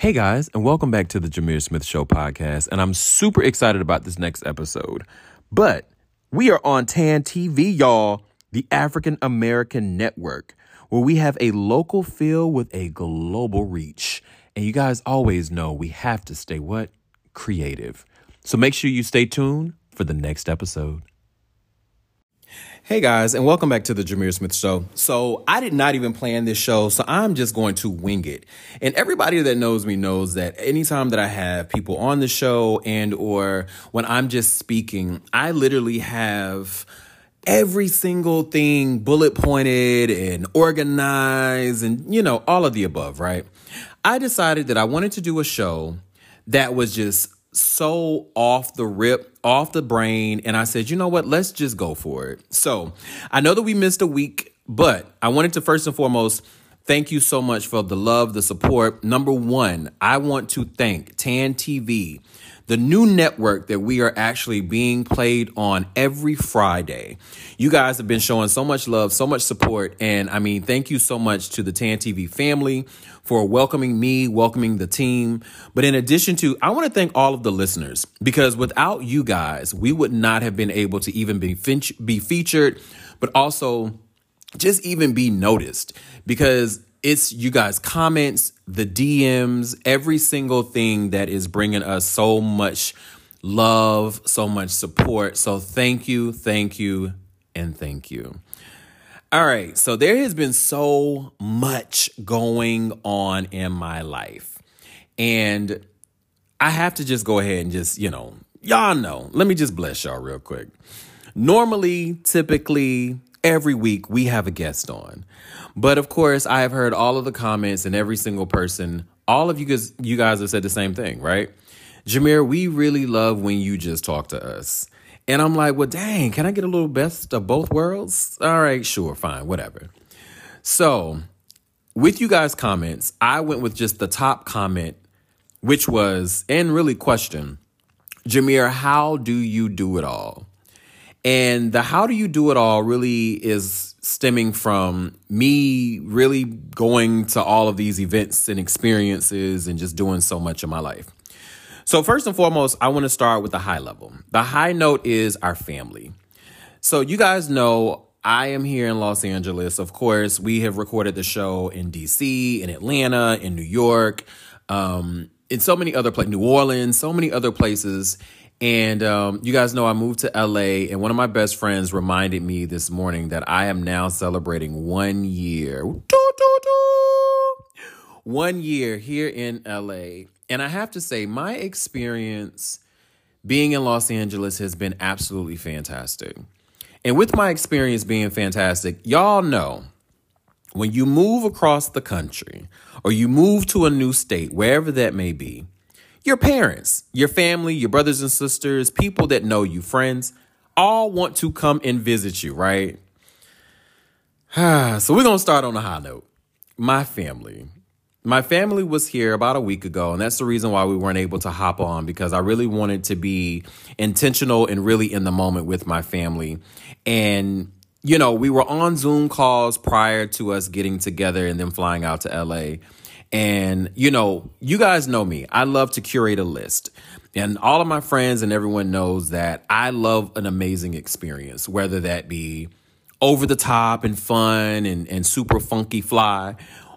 Hey guys, and welcome back to the Jamir Smith Show podcast. And I'm super excited about this next episode. But we are on TAN TV, y'all, the African American Network, where we have a local feel with a global reach. And you guys always know we have to stay what? Creative. So make sure you stay tuned for the next episode. Hey guys, and welcome back to the Jamir Smith Show. So, I did not even plan this show, so I'm just going to wing it. And everybody that knows me knows that anytime that I have people on the show and or when I'm just speaking, I literally have every single thing bullet pointed and organized and you know, all of the above, right? I decided that I wanted to do a show that was just so off the rip, off the brain. And I said, you know what? Let's just go for it. So I know that we missed a week, but I wanted to first and foremost thank you so much for the love, the support. Number one, I want to thank Tan TV the new network that we are actually being played on every Friday. You guys have been showing so much love, so much support. And I mean, thank you so much to the Tan TV family for welcoming me, welcoming the team. But in addition to, I want to thank all of the listeners because without you guys, we would not have been able to even be, be featured, but also just even be noticed because it's you guys comments the dms every single thing that is bringing us so much love so much support. So thank you thank you and thank you. All right so there has been so much going on in my life. And i have to just go ahead and just you know y'all know. Let me just bless y'all real quick. Normally typically every week we have a guest on but of course, I have heard all of the comments and every single person, all of you guys, you guys have said the same thing, right? Jamir, we really love when you just talk to us. And I'm like, well, dang, can I get a little best of both worlds? All right, sure, fine, whatever. So, with you guys' comments, I went with just the top comment, which was, and really question, Jamir, how do you do it all? And the how do you do it all really is stemming from me really going to all of these events and experiences and just doing so much in my life. So, first and foremost, I want to start with the high level. The high note is our family. So, you guys know I am here in Los Angeles. Of course, we have recorded the show in DC, in Atlanta, in New York, um, in so many other places, New Orleans, so many other places. And um, you guys know I moved to LA, and one of my best friends reminded me this morning that I am now celebrating one year. One year here in LA. And I have to say, my experience being in Los Angeles has been absolutely fantastic. And with my experience being fantastic, y'all know when you move across the country or you move to a new state, wherever that may be, your parents, your family, your brothers and sisters, people that know you, friends, all want to come and visit you, right? so we're going to start on a high note. My family. My family was here about a week ago, and that's the reason why we weren't able to hop on because I really wanted to be intentional and really in the moment with my family. And, you know, we were on Zoom calls prior to us getting together and then flying out to LA. And, you know, you guys know me. I love to curate a list. And all of my friends and everyone knows that I love an amazing experience, whether that be over the top and fun and, and super funky fly,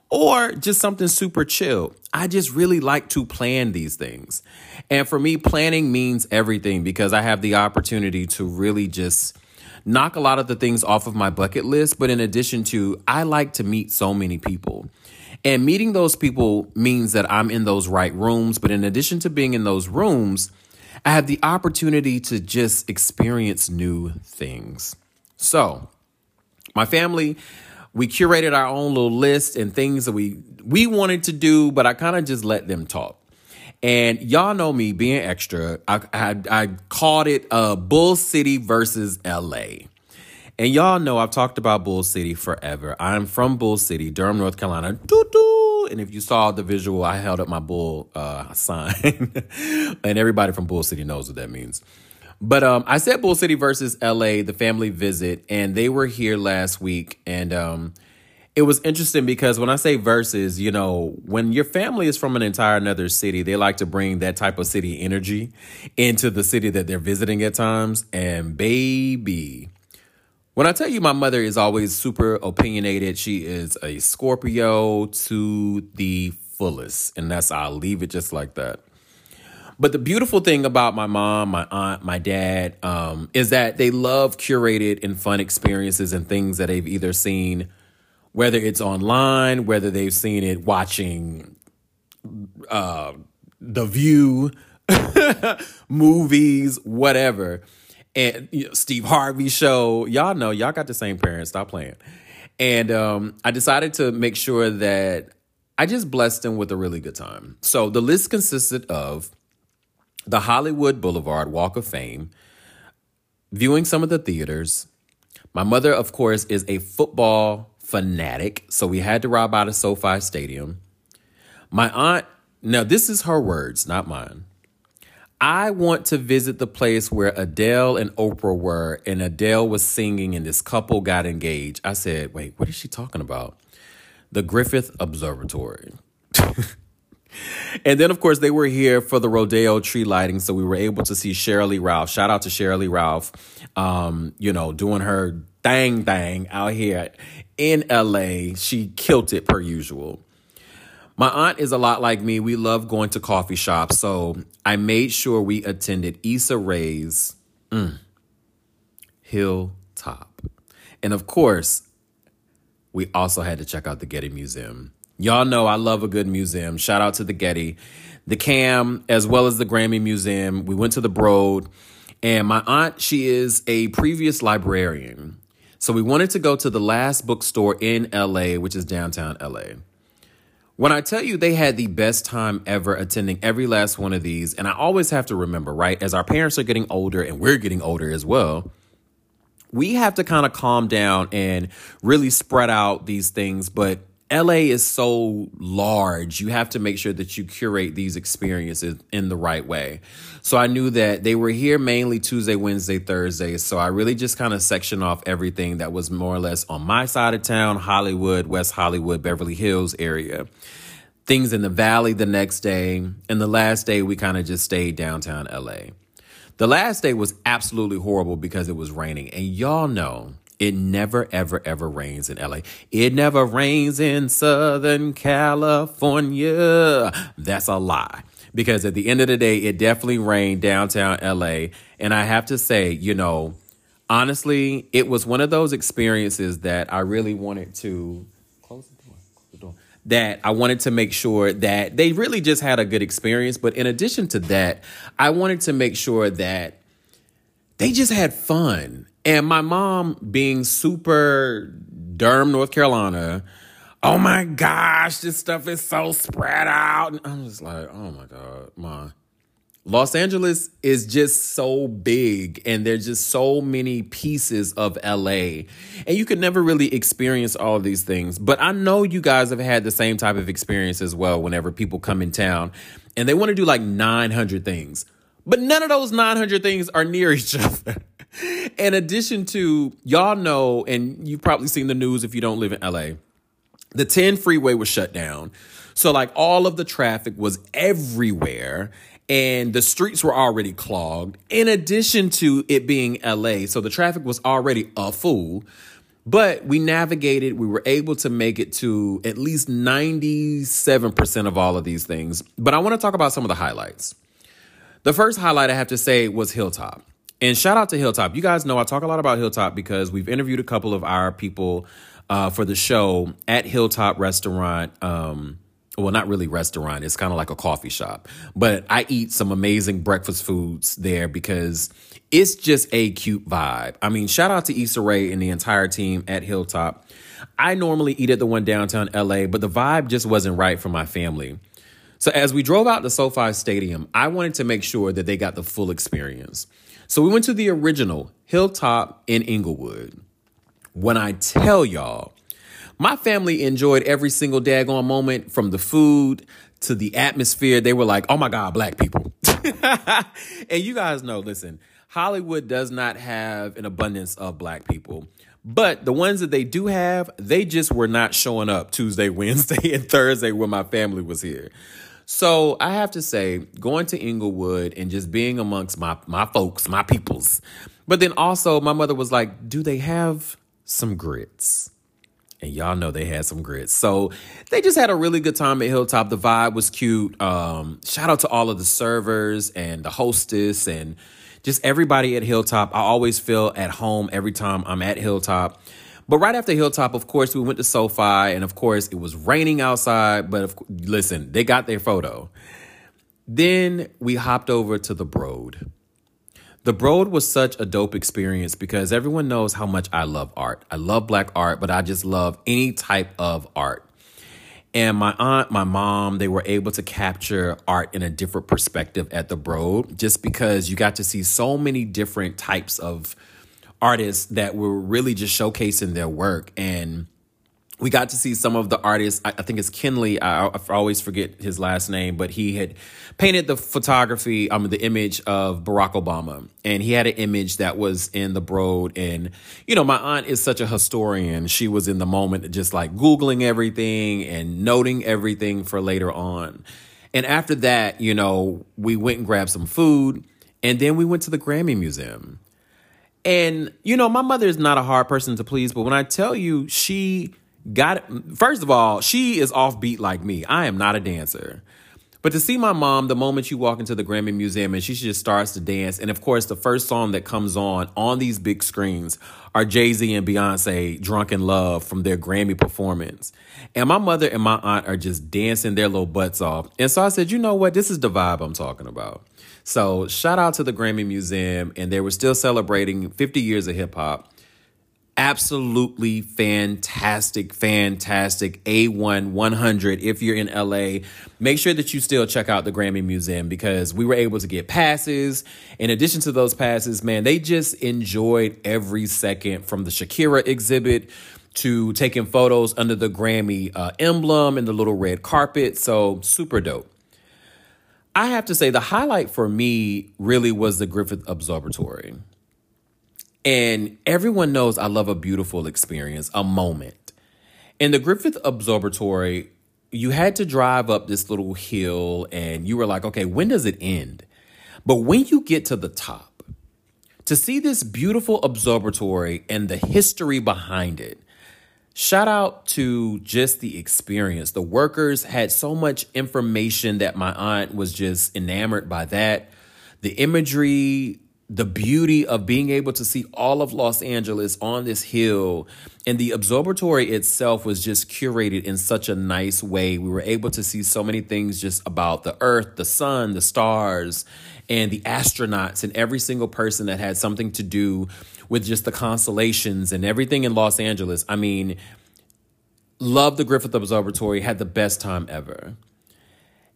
or just something super chill. I just really like to plan these things. And for me, planning means everything because I have the opportunity to really just knock a lot of the things off of my bucket list. But in addition to, I like to meet so many people. And meeting those people means that I'm in those right rooms. But in addition to being in those rooms, I have the opportunity to just experience new things. So, my family, we curated our own little list and things that we we wanted to do, but I kind of just let them talk. And y'all know me being extra. I I, I called it uh, Bull City versus LA. And y'all know I've talked about Bull City forever. I'm from Bull City, Durham, North Carolina. Doo-doo. And if you saw the visual, I held up my bull uh, sign. and everybody from Bull City knows what that means. But um, I said Bull City versus LA, the family visit, and they were here last week. And um, it was interesting because when I say versus, you know, when your family is from an entire another city, they like to bring that type of city energy into the city that they're visiting at times. And baby, when I tell you my mother is always super opinionated, she is a Scorpio to the fullest. And that's, I'll leave it just like that. But the beautiful thing about my mom, my aunt, my dad, um, is that they love curated and fun experiences and things that they've either seen whether it's online, whether they've seen it watching uh, The View, movies, whatever. And you know, Steve Harvey show, y'all know, y'all got the same parents. Stop playing. And um, I decided to make sure that I just blessed them with a really good time. So the list consisted of the Hollywood Boulevard Walk of Fame, viewing some of the theaters. My mother, of course, is a football fanatic, so we had to rob out of SoFi Stadium. My aunt, now this is her words, not mine. I want to visit the place where Adele and Oprah were, and Adele was singing, and this couple got engaged. I said, Wait, what is she talking about? The Griffith Observatory. and then, of course, they were here for the rodeo tree lighting, so we were able to see Sheryl Ralph. Shout out to Sheryl Ralph, um, you know, doing her thing thing out here in LA. She killed it per usual. My aunt is a lot like me. We love going to coffee shops. So I made sure we attended Issa Rae's mm, Hilltop. And of course, we also had to check out the Getty Museum. Y'all know I love a good museum. Shout out to the Getty, the Cam, as well as the Grammy Museum. We went to the Broad. And my aunt, she is a previous librarian. So we wanted to go to the last bookstore in LA, which is downtown LA. When I tell you they had the best time ever attending every last one of these, and I always have to remember, right, as our parents are getting older and we're getting older as well, we have to kind of calm down and really spread out these things. But LA is so large. You have to make sure that you curate these experiences in the right way. So I knew that they were here mainly Tuesday, Wednesday, Thursday. So I really just kind of sectioned off everything that was more or less on my side of town, Hollywood, West Hollywood, Beverly Hills area. Things in the valley the next day. And the last day, we kind of just stayed downtown LA. The last day was absolutely horrible because it was raining. And y'all know it never, ever, ever rains in LA. It never rains in Southern California. That's a lie. Because at the end of the day, it definitely rained downtown LA. And I have to say, you know, honestly, it was one of those experiences that I really wanted to close the door. Close the door. That I wanted to make sure that they really just had a good experience. But in addition to that, I wanted to make sure that they just had fun and my mom, being super Durham, North Carolina, oh my gosh, this stuff is so spread out. And I'm just like, oh my God, my. Los Angeles is just so big and there's just so many pieces of LA. And you can never really experience all these things. But I know you guys have had the same type of experience as well whenever people come in town and they want to do like 900 things. But none of those 900 things are near each other in addition to, y'all know, and you've probably seen the news if you don't live in LA, the 10 freeway was shut down. So, like, all of the traffic was everywhere and the streets were already clogged, in addition to it being LA. So, the traffic was already a fool. But we navigated, we were able to make it to at least 97% of all of these things. But I want to talk about some of the highlights. The first highlight I have to say was Hilltop. And shout out to Hilltop. You guys know I talk a lot about Hilltop because we've interviewed a couple of our people uh, for the show at Hilltop Restaurant. Um, well, not really restaurant. It's kind of like a coffee shop, but I eat some amazing breakfast foods there because it's just a cute vibe. I mean, shout out to Issa Rae and the entire team at Hilltop. I normally eat at the one downtown LA, but the vibe just wasn't right for my family. So as we drove out to SoFi Stadium, I wanted to make sure that they got the full experience. So we went to the original Hilltop in Inglewood. When I tell y'all, my family enjoyed every single daggone moment from the food to the atmosphere. They were like, oh my God, black people. and you guys know, listen, Hollywood does not have an abundance of black people. But the ones that they do have, they just were not showing up Tuesday, Wednesday, and Thursday when my family was here. So I have to say, going to Inglewood and just being amongst my my folks, my peoples. But then also my mother was like, do they have some grits? And y'all know they had some grits. So they just had a really good time at Hilltop. The vibe was cute. Um, shout out to all of the servers and the hostess and just everybody at Hilltop. I always feel at home every time I'm at Hilltop. But right after Hilltop, of course, we went to SoFi, and of course, it was raining outside. But of, listen, they got their photo. Then we hopped over to the Broad. The Broad was such a dope experience because everyone knows how much I love art. I love black art, but I just love any type of art. And my aunt, my mom, they were able to capture art in a different perspective at the Broad just because you got to see so many different types of artists that were really just showcasing their work. And we got to see some of the artists. I, I think it's Kinley. I, I, always forget his last name, but he had painted the photography, um, the image of Barack Obama, and he had an image that was in the Broad. And you know, my aunt is such a historian; she was in the moment, just like googling everything and noting everything for later on. And after that, you know, we went and grabbed some food, and then we went to the Grammy Museum. And you know, my mother is not a hard person to please, but when I tell you, she got. First of all, she is offbeat like me. I am not a dancer. But to see my mom, the moment you walk into the Grammy Museum and she just starts to dance, and of course, the first song that comes on on these big screens are Jay Z and Beyonce, Drunk in Love from their Grammy performance. And my mother and my aunt are just dancing their little butts off. And so I said, you know what? This is the vibe I'm talking about. So shout out to the Grammy Museum, and they were still celebrating 50 years of hip hop absolutely fantastic, fantastic A1 100 if you're in LA. Make sure that you still check out the Grammy Museum because we were able to get passes. In addition to those passes, man, they just enjoyed every second from the Shakira exhibit to taking photos under the Grammy uh, emblem and the little red carpet. So, super dope. I have to say, the highlight for me really was the Griffith Observatory. And everyone knows I love a beautiful experience, a moment. In the Griffith Observatory, you had to drive up this little hill and you were like, okay, when does it end? But when you get to the top, to see this beautiful observatory and the history behind it, shout out to just the experience. The workers had so much information that my aunt was just enamored by that. The imagery, the beauty of being able to see all of Los Angeles on this hill and the observatory itself was just curated in such a nice way. We were able to see so many things just about the earth, the sun, the stars, and the astronauts and every single person that had something to do with just the constellations and everything in Los Angeles. I mean, love the Griffith Observatory, had the best time ever.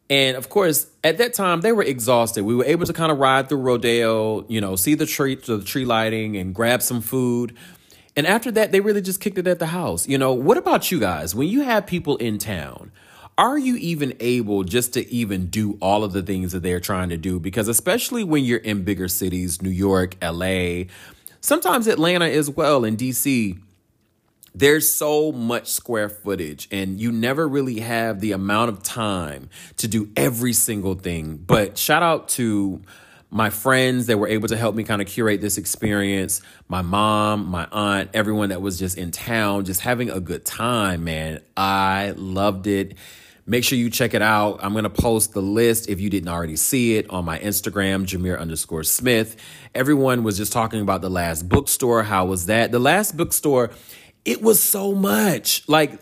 And of course, at that time they were exhausted. We were able to kind of ride through Rodeo, you know, see the tree, the tree lighting, and grab some food. And after that, they really just kicked it at the house. You know, what about you guys? When you have people in town, are you even able just to even do all of the things that they're trying to do? Because especially when you're in bigger cities, New York, LA, sometimes Atlanta as well, and DC, there's so much square footage and you never really have the amount of time to do every single thing. But shout out to my friends that were able to help me kind of curate this experience. My mom my aunt everyone that was just in town just having a good time man. I loved it Make sure you check it out. I'm going to post the list if you didn't already see it on my Instagram, Jamir underscore Smith. Everyone was just talking about the last bookstore. How was that? The last bookstore it was so much. Like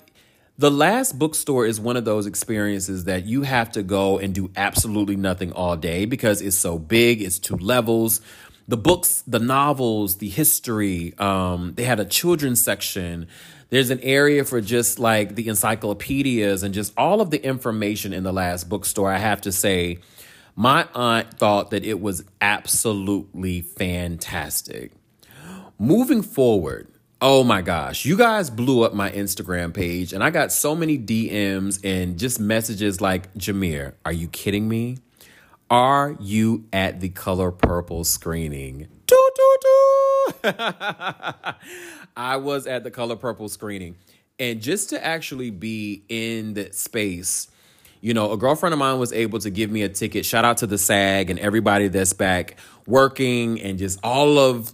the last bookstore is one of those experiences that you have to go and do absolutely nothing all day because it's so big, it's two levels. The books, the novels, the history, um, they had a children's section. There's an area for just like the encyclopedias and just all of the information in the last bookstore. I have to say, my aunt thought that it was absolutely fantastic. Moving forward, Oh my gosh, you guys blew up my Instagram page, and I got so many DMs and just messages like, Jamir, are you kidding me? Are you at the color purple screening? I was at the Color Purple screening. And just to actually be in that space, you know, a girlfriend of mine was able to give me a ticket. Shout out to the SAG and everybody that's back working and just all of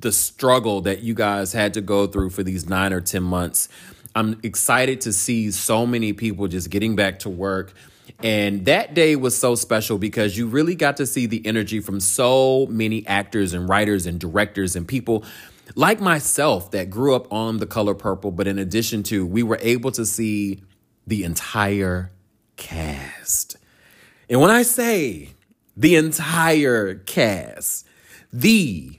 the struggle that you guys had to go through for these nine or 10 months. I'm excited to see so many people just getting back to work. And that day was so special because you really got to see the energy from so many actors and writers and directors and people like myself that grew up on the color purple. But in addition to, we were able to see the entire cast. And when I say the entire cast, the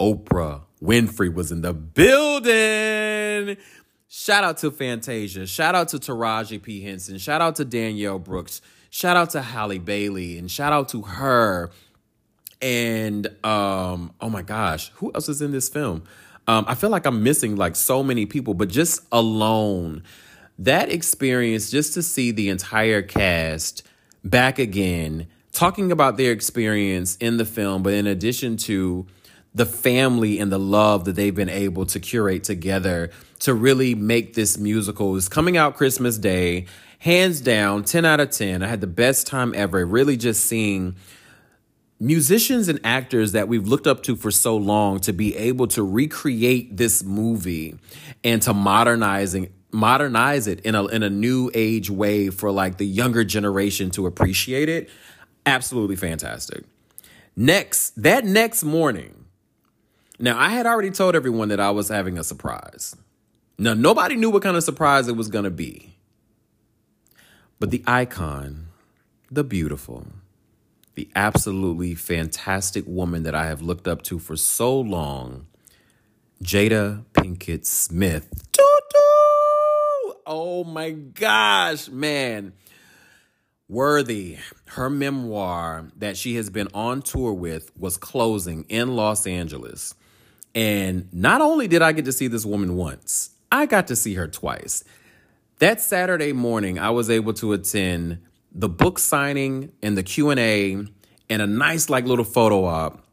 Oprah Winfrey was in the building. Shout out to Fantasia. Shout out to Taraji P. Henson. Shout out to Danielle Brooks. Shout out to Halle Bailey. And shout out to her. And um, oh my gosh, who else is in this film? Um, I feel like I'm missing like so many people, but just alone, that experience, just to see the entire cast back again, talking about their experience in the film, but in addition to the family and the love that they've been able to curate together to really make this musical is coming out Christmas Day. Hands down, 10 out of 10. I had the best time ever. Really just seeing musicians and actors that we've looked up to for so long to be able to recreate this movie and to modernizing modernize it in a in a new age way for like the younger generation to appreciate it absolutely fantastic next that next morning now, I had already told everyone that I was having a surprise. Now, nobody knew what kind of surprise it was going to be. But the icon, the beautiful, the absolutely fantastic woman that I have looked up to for so long, Jada Pinkett Smith. Oh my gosh, man. Worthy, her memoir that she has been on tour with was closing in Los Angeles. And not only did I get to see this woman once, I got to see her twice. That Saturday morning, I was able to attend the book signing and the Q&A and a nice like little photo op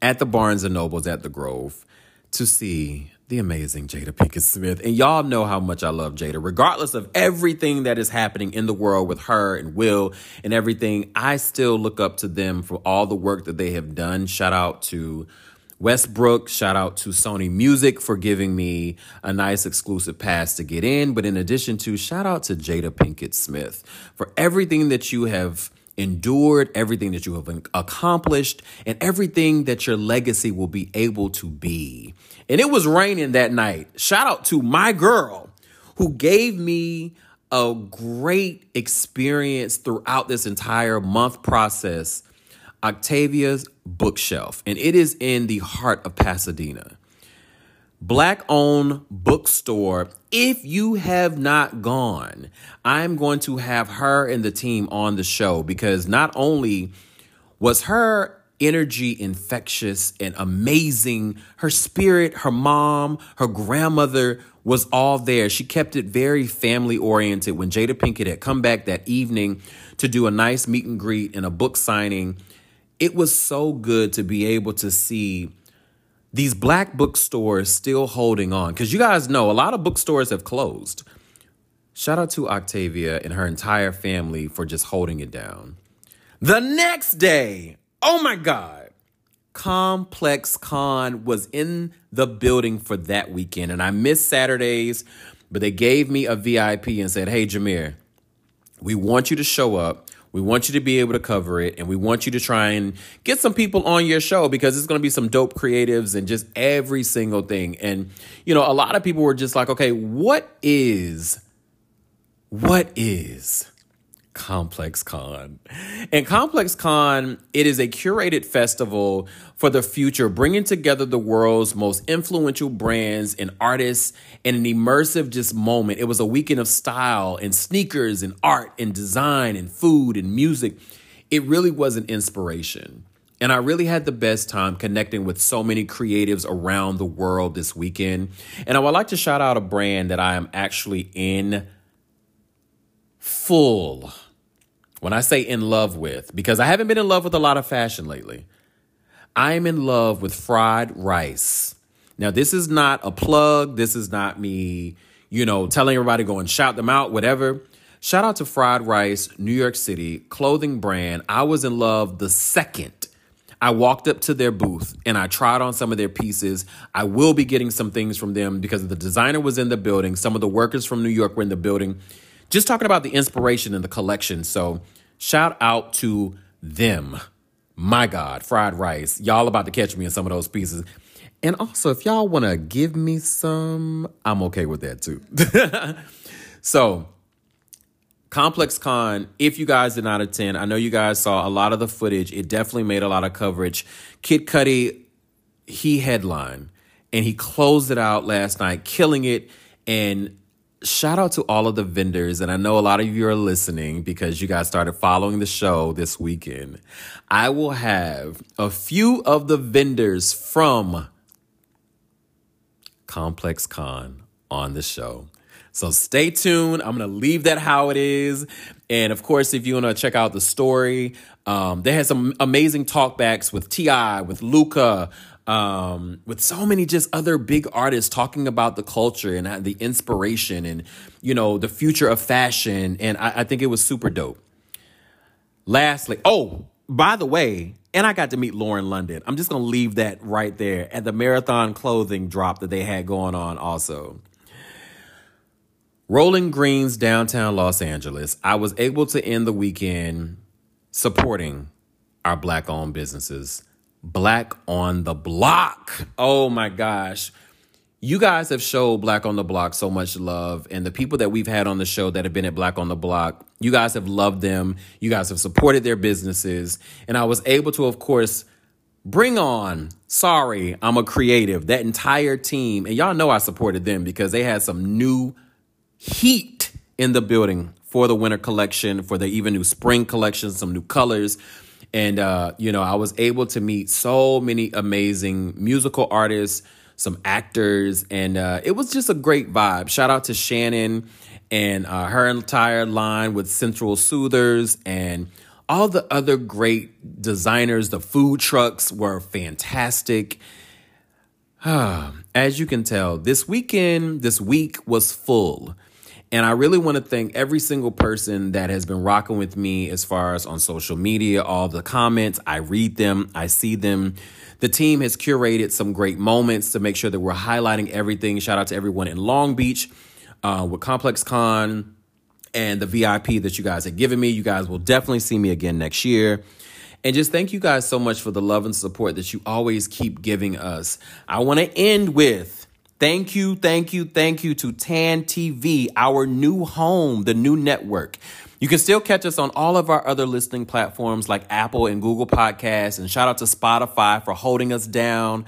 at the Barnes and Nobles at the Grove to see the amazing Jada Pinkett Smith. And y'all know how much I love Jada. Regardless of everything that is happening in the world with her and Will and everything, I still look up to them for all the work that they have done. Shout out to Westbrook, shout out to Sony Music for giving me a nice exclusive pass to get in. But in addition to, shout out to Jada Pinkett Smith for everything that you have endured, everything that you have accomplished, and everything that your legacy will be able to be. And it was raining that night. Shout out to my girl who gave me a great experience throughout this entire month process Octavia's Bookshelf, and it is in the heart of Pasadena. Black owned bookstore. If you have not gone, I'm going to have her and the team on the show because not only was her energy infectious and amazing, her spirit, her mom, her grandmother was all there. She kept it very family oriented. When Jada Pinkett had come back that evening to do a nice meet and greet and a book signing, it was so good to be able to see these black bookstores still holding on. Because you guys know a lot of bookstores have closed. Shout out to Octavia and her entire family for just holding it down. The next day, oh my God, ComplexCon was in the building for that weekend. And I missed Saturdays, but they gave me a VIP and said, hey, Jamir, we want you to show up. We want you to be able to cover it and we want you to try and get some people on your show because it's going to be some dope creatives and just every single thing. And, you know, a lot of people were just like, okay, what is, what is ComplexCon. And ComplexCon, it is a curated festival for the future, bringing together the world's most influential brands and artists in an immersive just moment. It was a weekend of style and sneakers and art and design and food and music. It really was an inspiration. And I really had the best time connecting with so many creatives around the world this weekend. And I would like to shout out a brand that I am actually in full when I say in love with, because I haven't been in love with a lot of fashion lately, I'm in love with fried rice. Now, this is not a plug. This is not me, you know, telling everybody go and shout them out, whatever. Shout out to Fried Rice, New York City, clothing brand. I was in love the second I walked up to their booth and I tried on some of their pieces. I will be getting some things from them because the designer was in the building. Some of the workers from New York were in the building. Just talking about the inspiration and the collection. So, shout out to them. My God, fried rice. Y'all about to catch me in some of those pieces. And also, if y'all want to give me some, I'm okay with that too. so, ComplexCon, if you guys did not attend, I know you guys saw a lot of the footage. It definitely made a lot of coverage. Kid Cudi, he headlined and he closed it out last night, killing it. And shout out to all of the vendors. And I know a lot of you are listening because you guys started following the show this weekend. I will have a few of the vendors from ComplexCon on the show. So stay tuned. I'm going to leave that how it is. And of course, if you want to check out the story, um, they had some amazing talkbacks with T.I., with Luca, um, with so many just other big artists talking about the culture and the inspiration and, you know, the future of fashion. And I, I think it was super dope. Lastly, oh, by the way, and I got to meet Lauren London. I'm just to leave that right there at the marathon clothing drop that they had going on also. Rolling Greens, downtown Los Angeles, I was able to end the weekend supporting our black owned businesses. Black on the Block. Oh my gosh. You guys have showed Black on the Block so much love, and the people that we've had on the show that have been at Black on the Block, you guys have loved them. You guys have supported their businesses. And I was able to, of course, bring on Sorry, I'm a Creative, that entire team. And y'all know I supported them because they had some new heat in the building for the winter collection, for the even new spring collection, some new colors. And, uh, you know, I was able to meet so many amazing musical artists, some actors, and uh, it was just a great vibe. Shout out to Shannon and uh, her entire line with Central Soothers and all the other great designers. The food trucks were fantastic. As you can tell, this weekend, this week was full. And I really want to thank every single person that has been rocking with me as far as on social media, all the comments. I read them, I see them. The team has curated some great moments to make sure that we're highlighting everything. Shout out to everyone in Long Beach uh, with ComplexCon and the VIP that you guys have given me. You guys will definitely see me again next year. And just thank you guys so much for the love and support that you always keep giving us. I want to end with Thank you, thank you, thank you to Tan TV, our new home, the new network. You can still catch us on all of our other listening platforms like Apple and Google Podcasts. And shout out to Spotify for holding us down.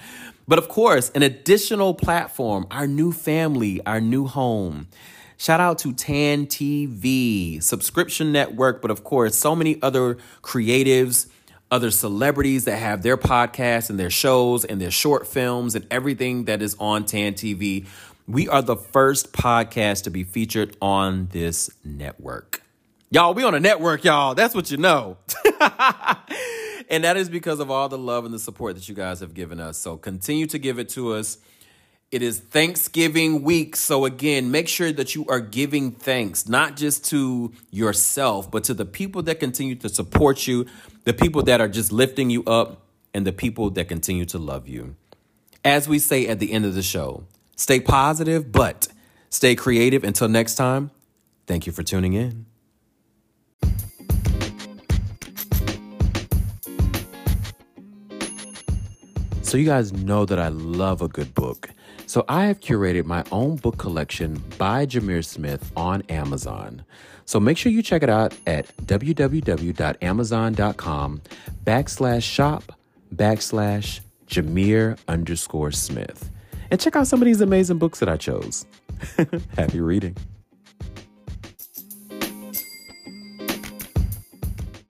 But of course, an additional platform, our new family, our new home. Shout out to Tan TV, subscription network, but of course, so many other creatives other celebrities that have their podcasts and their shows and their short films and everything that is on Tan TV. We are the first podcast to be featured on this network. Y'all, we on a network, y'all. That's what you know. and that is because of all the love and the support that you guys have given us. So continue to give it to us. It is Thanksgiving week. So, again, make sure that you are giving thanks, not just to yourself, but to the people that continue to support you, the people that are just lifting you up, and the people that continue to love you. As we say at the end of the show, stay positive, but stay creative. Until next time, thank you for tuning in. So, you guys know that I love a good book. So I have curated my own book collection by Jamir Smith on Amazon. So make sure you check it out at www.amazon.com backslash shop backslash Jamir underscore Smith. And check out some of these amazing books that I chose. Happy reading.